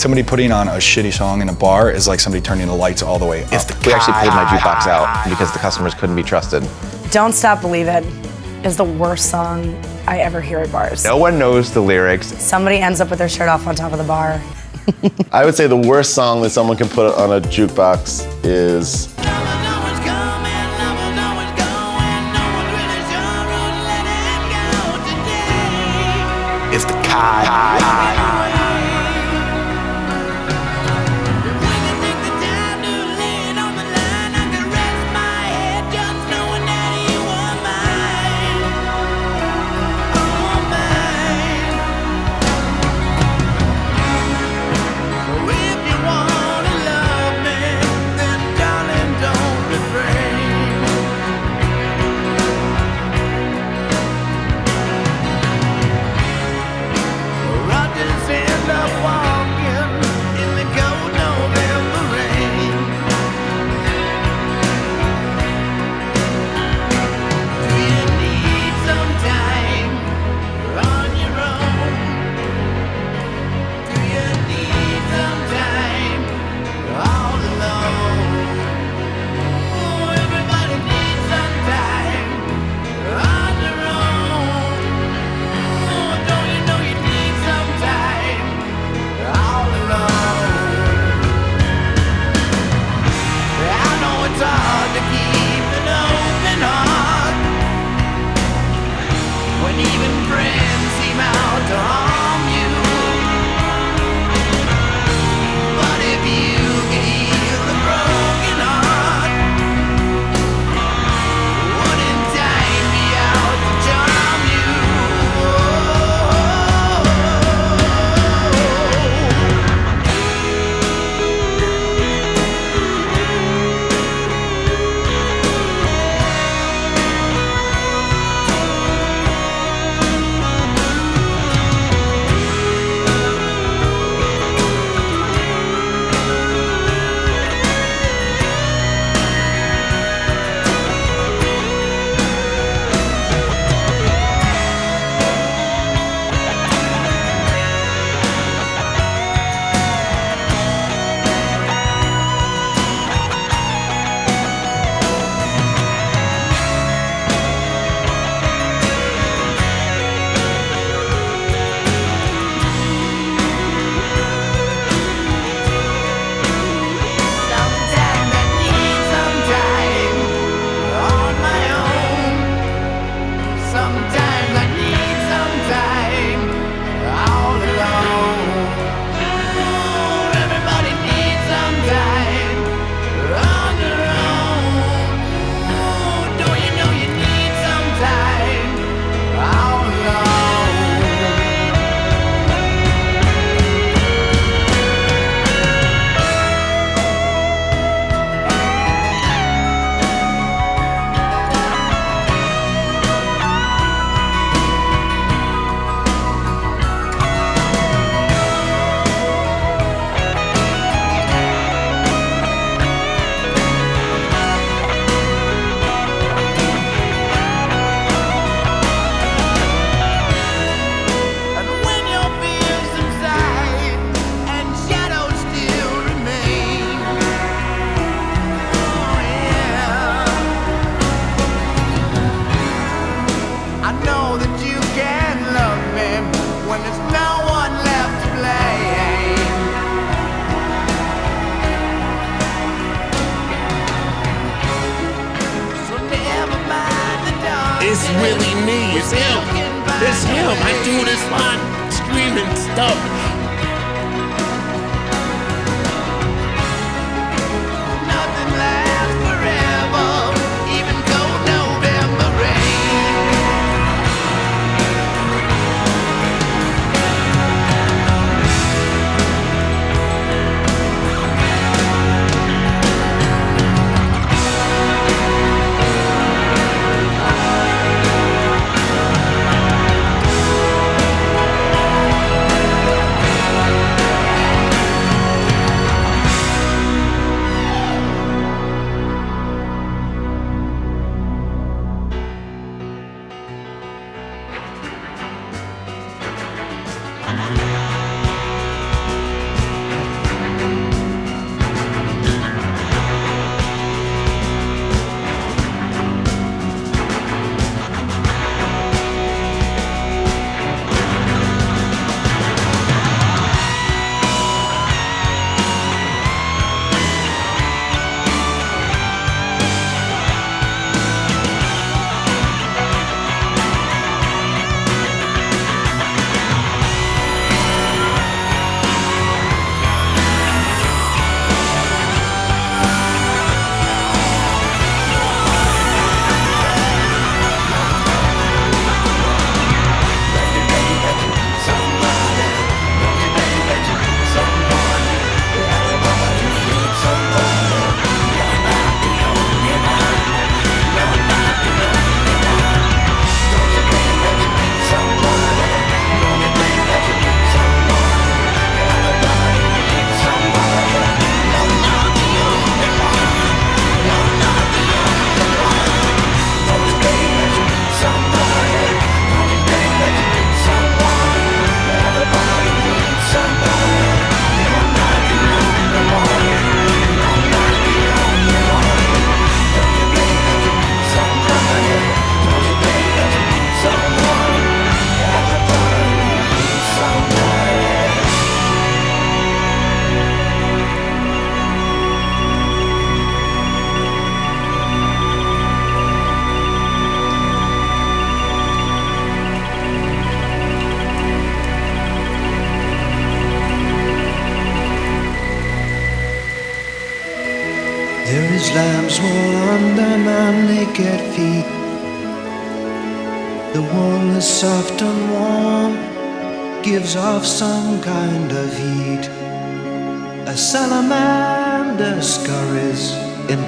somebody putting on a shitty song in a bar is like somebody turning the lights all the way up. We actually paid my jukebox out because the customers couldn't be trusted. Don't Stop Believe It is the worst song I ever hear at bars. No one knows the lyrics. Somebody ends up with their shirt off on top of the bar. I would say the worst song that someone can put on a jukebox is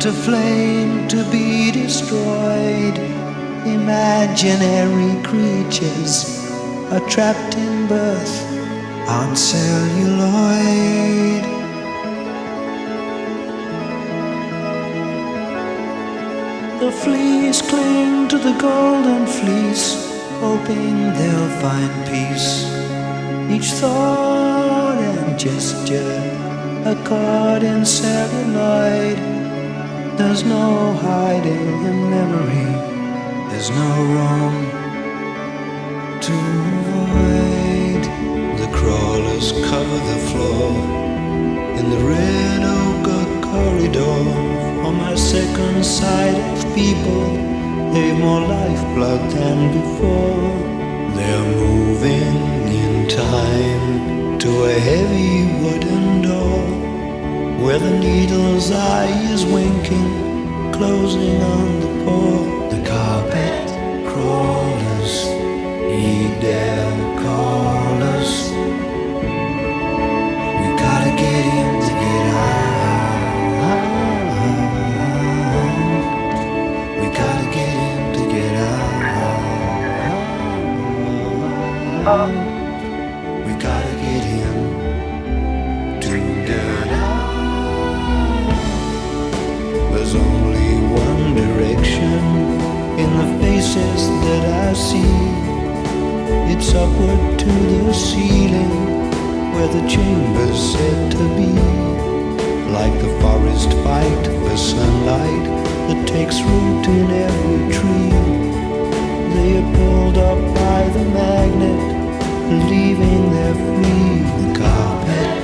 into flame to be destroyed. Imaginary creatures are trapped in birth on celluloid. The fleas cling to the golden fleece, hoping they'll find peace. Each thought and gesture, a caught in celluloid. There's no hiding in memory, there's no room to avoid. The crawlers cover the floor in the red ochre corridor. On my second sight of people, they've more lifeblood than before. They're moving in time to a heavy wooden where the needle's eye is winking, closing on the poor. The carpet crawlers, their callers. We gotta get him to get out. We gotta get him to get out. See. It's upward to the ceiling where the chamber's said to be. Like the forest fight for sunlight that takes root in every tree. They are pulled up by the magnet, leaving their free. The carpet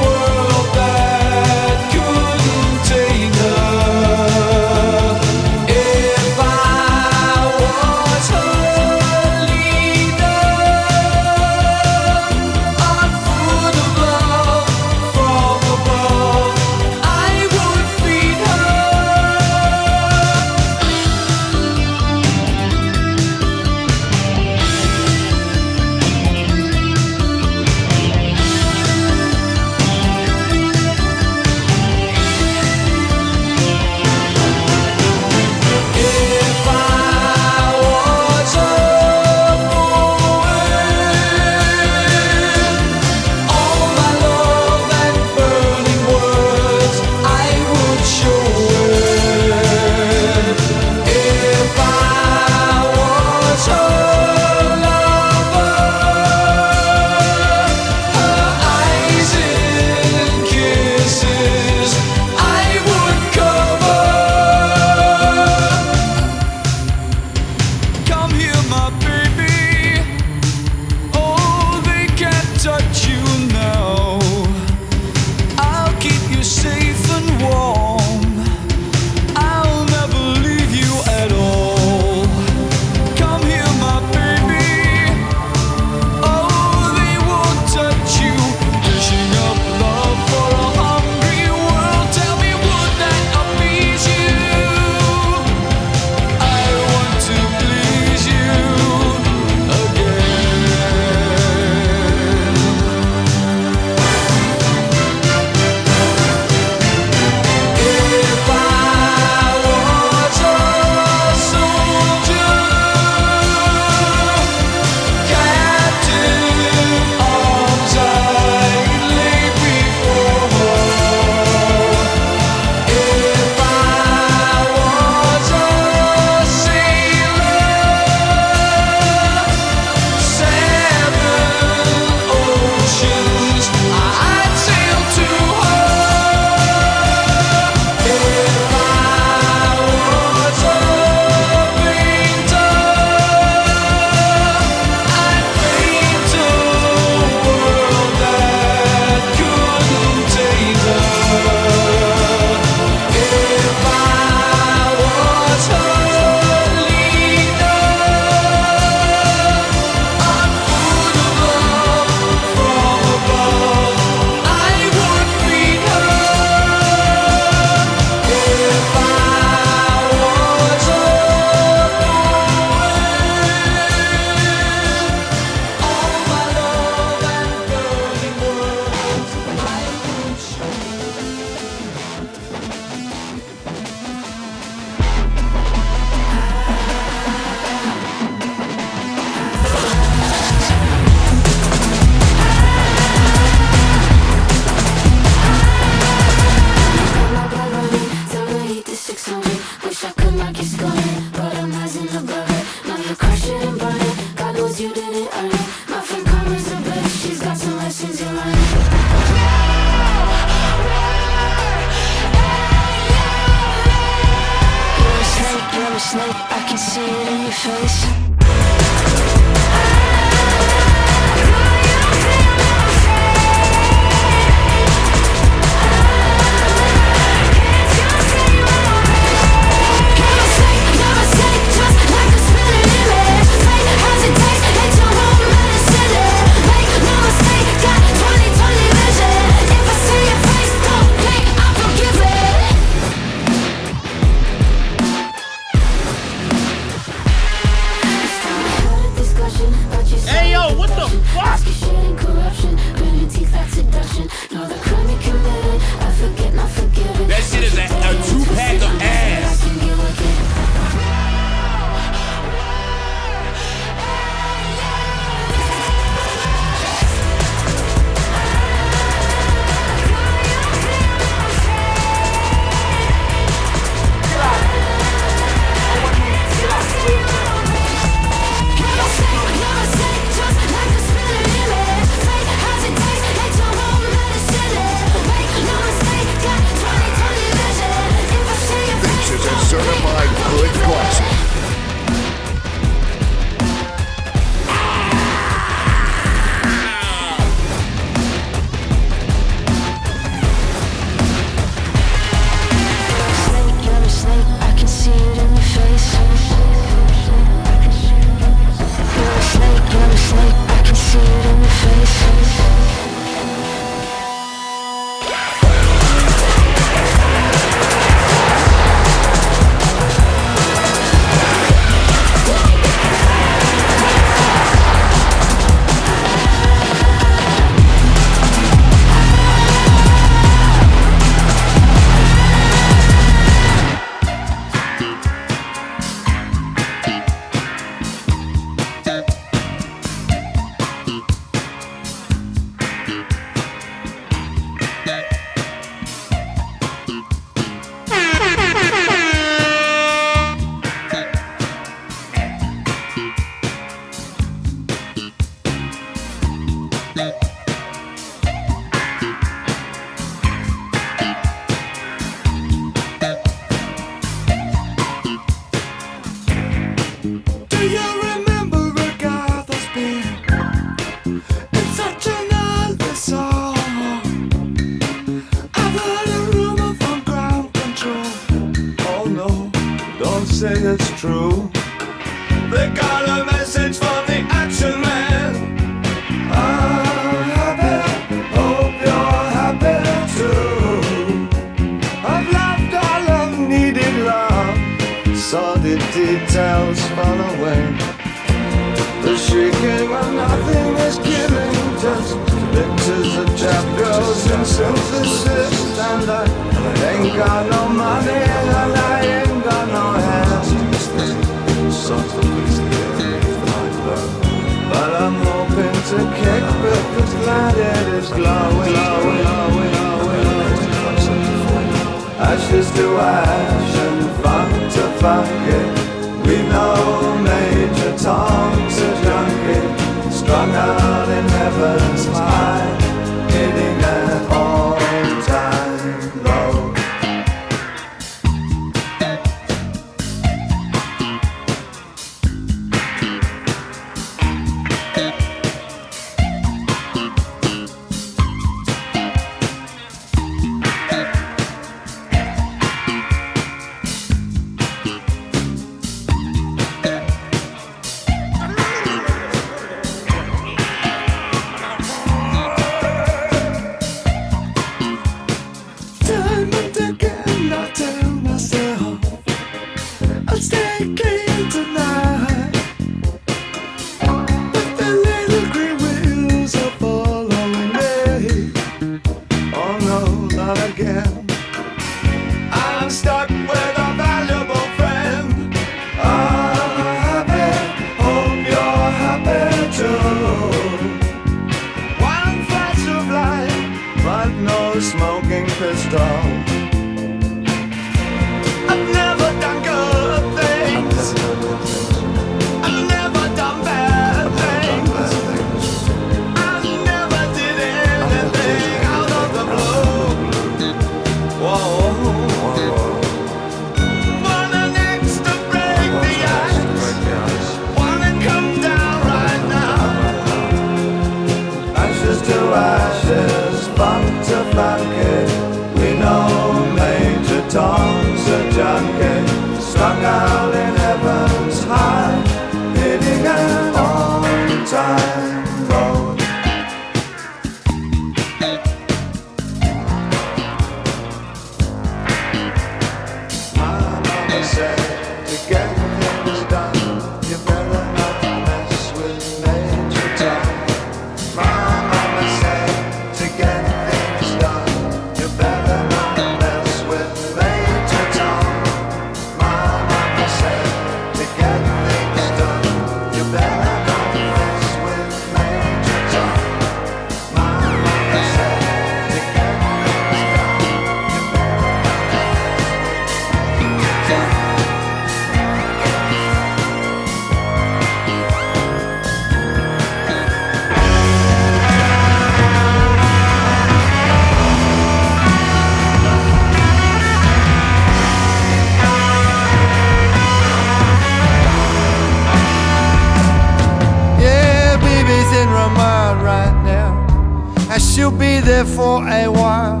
for a while.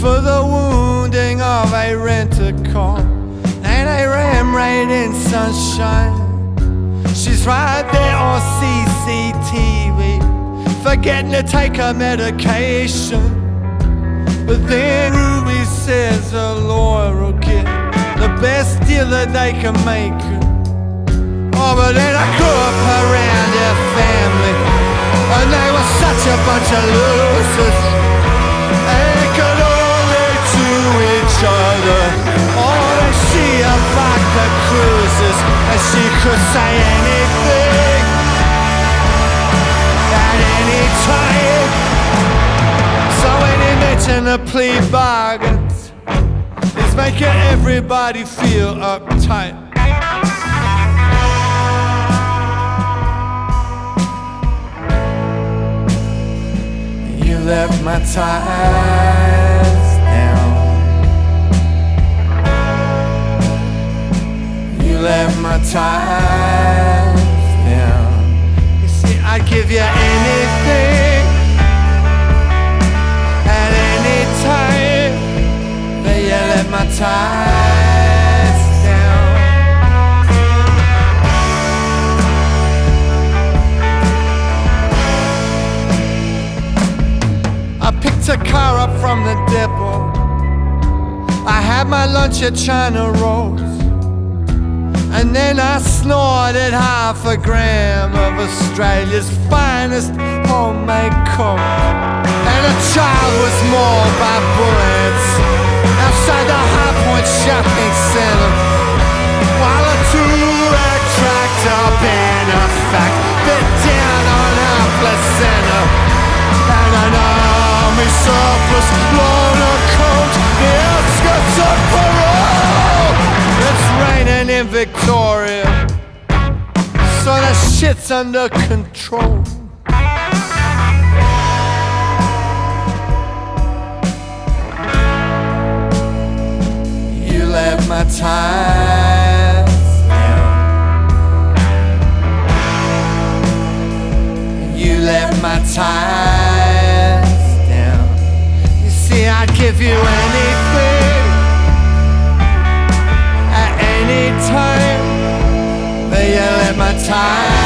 For the wounding of a renter car and a ram raid in sunshine. She's right there on CCTV, forgetting to take her medication. But then Ruby says a lawyer will get the best deal that they can make. Oh, but then I grew a bunch of losers. They could only to each other. Oh, they see back the cruises, and she could say anything at any time. So he mentioned the plea bargains, it's making everybody feel uptight. Left my ties down. You left my ties down. You see, I'd give you anything at any time. But you left my ties picked a car up from the depot. I had my lunch at China Rose. And then I snorted half a gram of Australia's finest homemade coke. And a child was mauled by bullets outside the High Point shopping center. While a two-rack tractor army surplus loaner coat the outskirts of parole. It's raining in Victoria, so the shit's under control. You left my down. You left my ties give you anything at any time, but you left my ties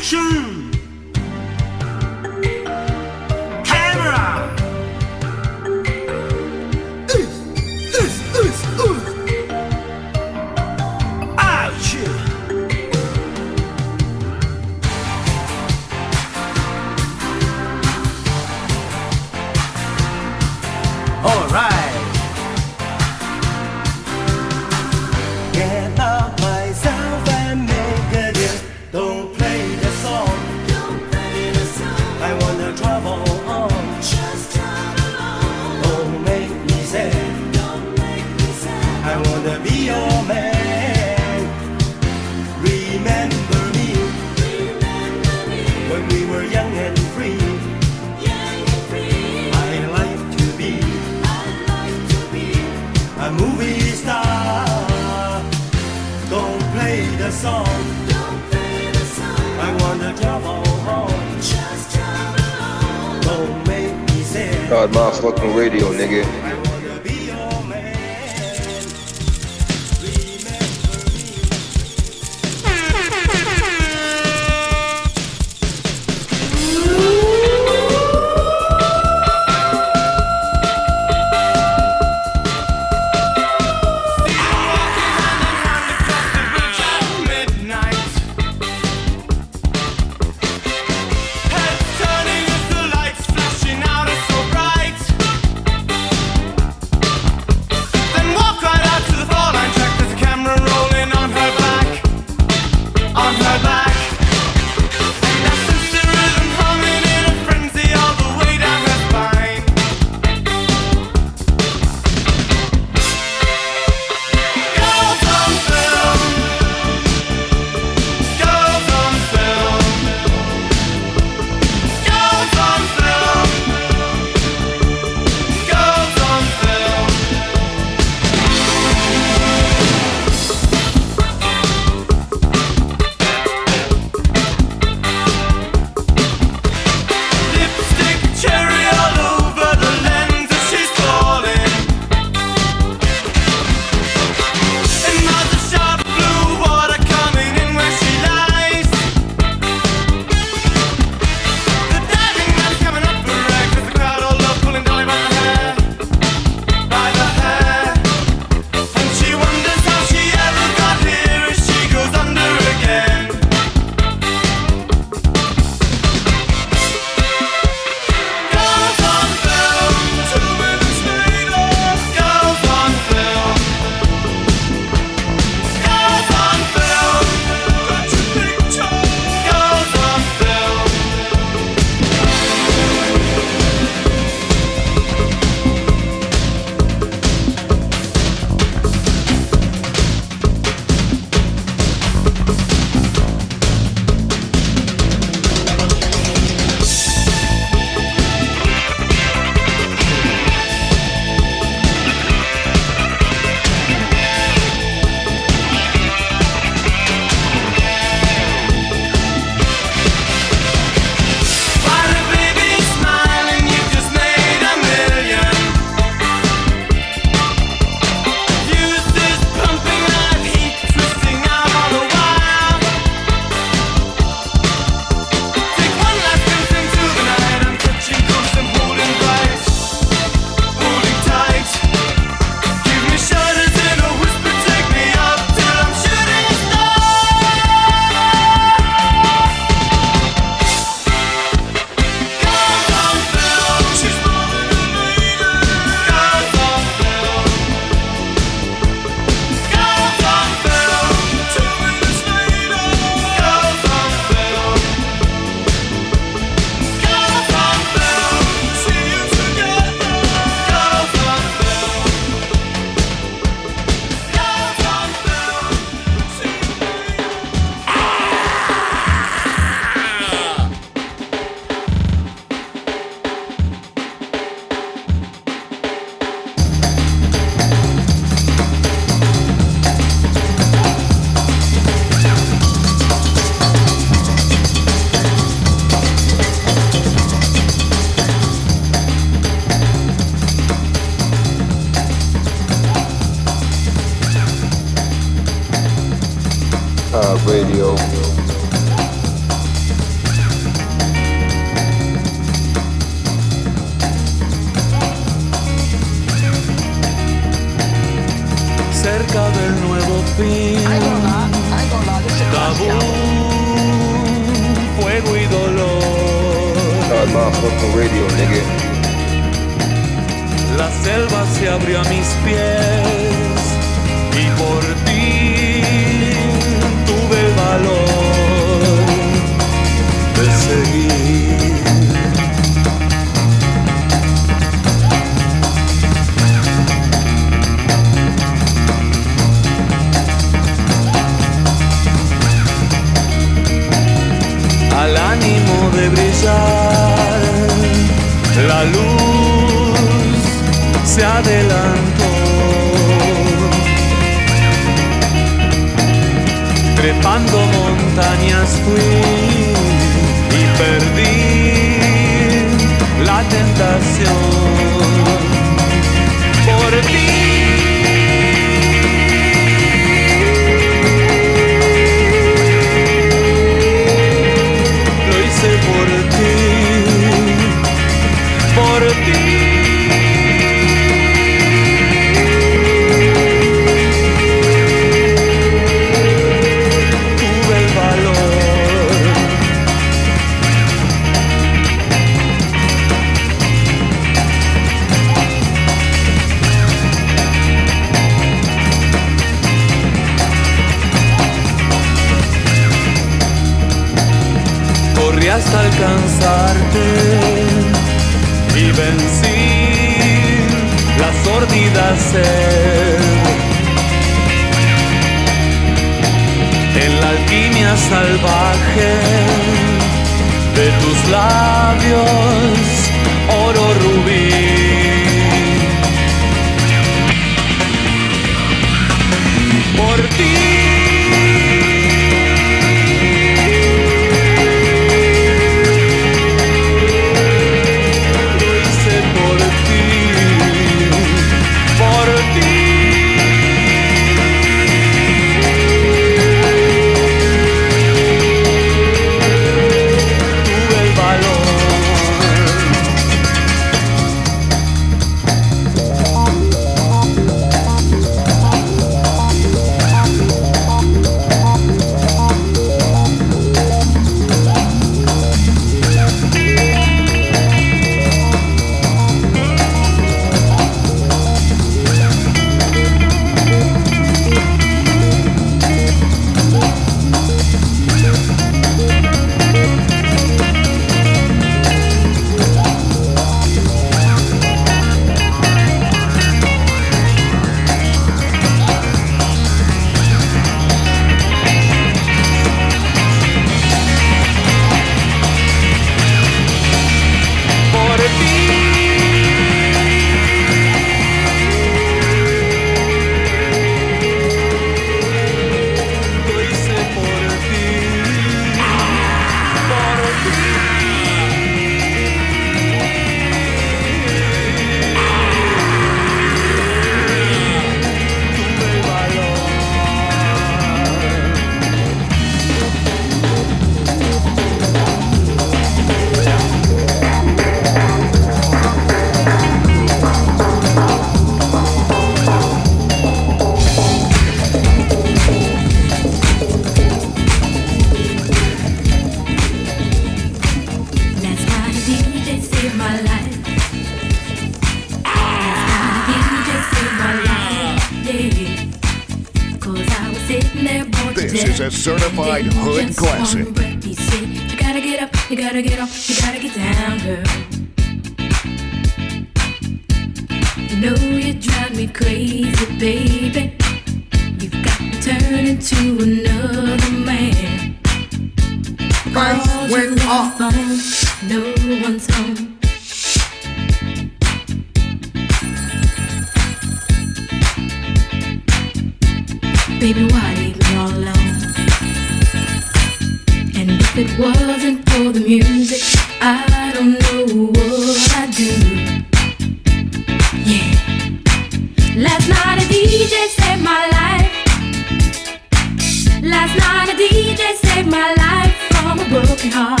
broken heart.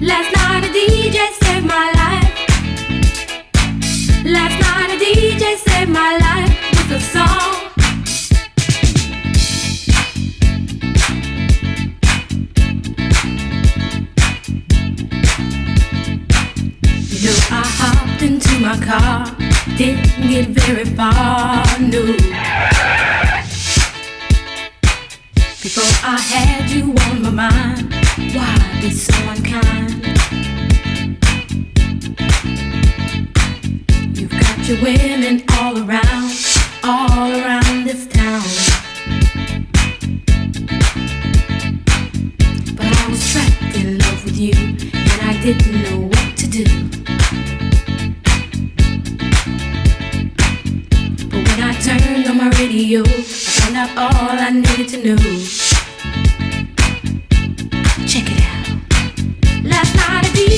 Last night a DJ saved my life. Last night a DJ saved my life with a song. No, I hopped into my car, didn't get very far, no. Before I had you on my mind why be so unkind? You've got your women all around, all around this town. But I was trapped in love with you, and I didn't know what to do. But when I turned on my radio, I found out all I needed to know.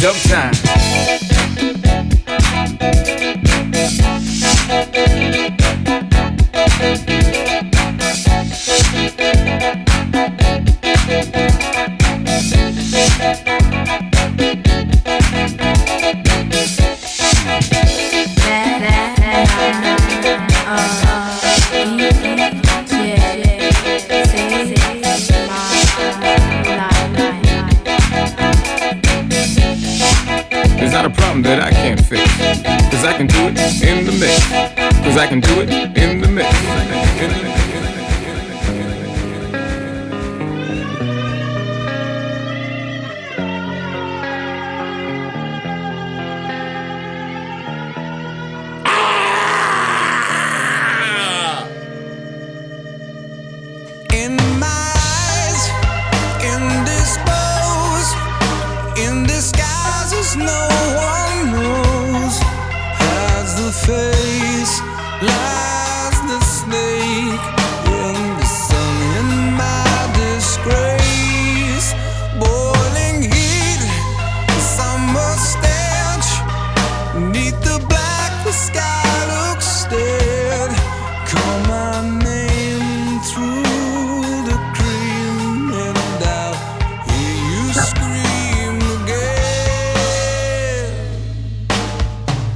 Dub time. Fix. Cause I can do it in the mix. Cause I can do it in the mix. In the mix.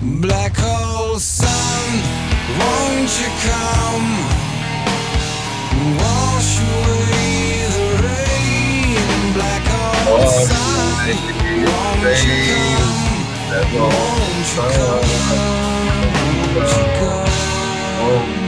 Black hole sun, won't you come? Wash away the rain. Black hole sun, won't you come? Won't you come? Won't you come?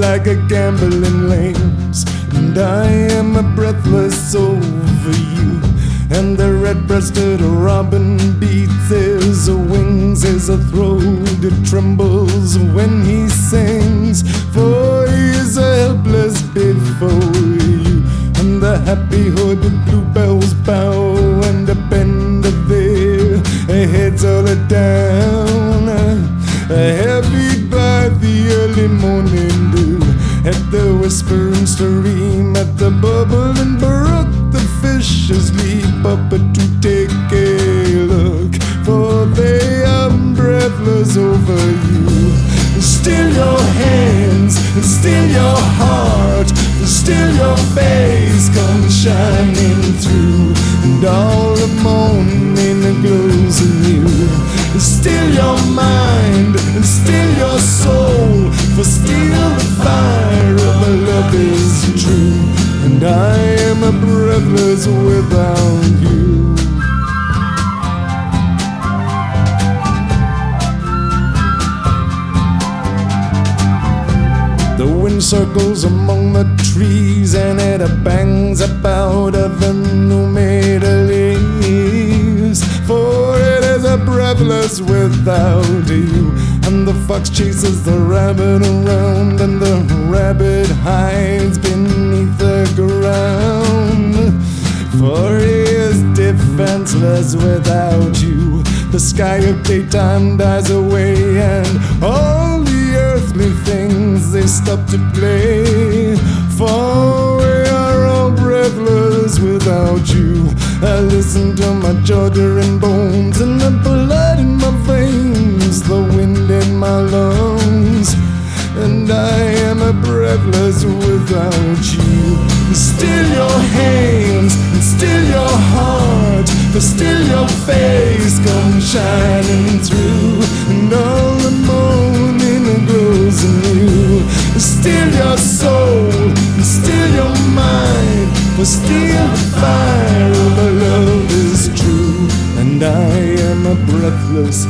Like a gambling lambs. And I am a breathless over you. And the red breasted robin beats his wings a throat it trembles when he sings. For he is a helpless before you. And the happy hooded bluebells the whispering stream, at the bubbling brook, the fishes leap up without you. The wind circles among the trees and it bangs about the new made leaves. For it is a breathless without you. And the fox chases the rabbit around, sky of daytime dies away, and all the earthly things they stop to play. For we are all breathless without you. I listen to my Georgia bones, and the blood in my veins, the wind in my lungs. And I am a breathless without you. Still your hands, and still your heart, but still your face shining through. And all the morning glows anew. Still your soul, and still your mind, for still the fire of our love is true. And I am a breathless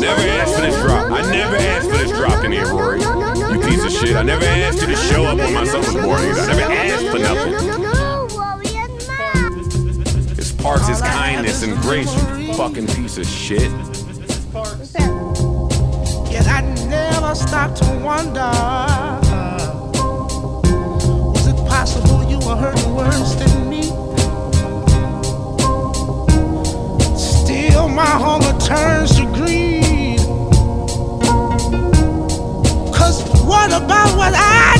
never asked for this drop. I never asked for this drop in here, Rory. You piece of shit. I never asked you to show up on my summer mornings. I never asked for nothing. It's Parks' is kindness and grace, you fucking piece of shit. Yet I never stopped to wonder Was it possible you were hurting worse than me? Still my hunger turns to green What about what I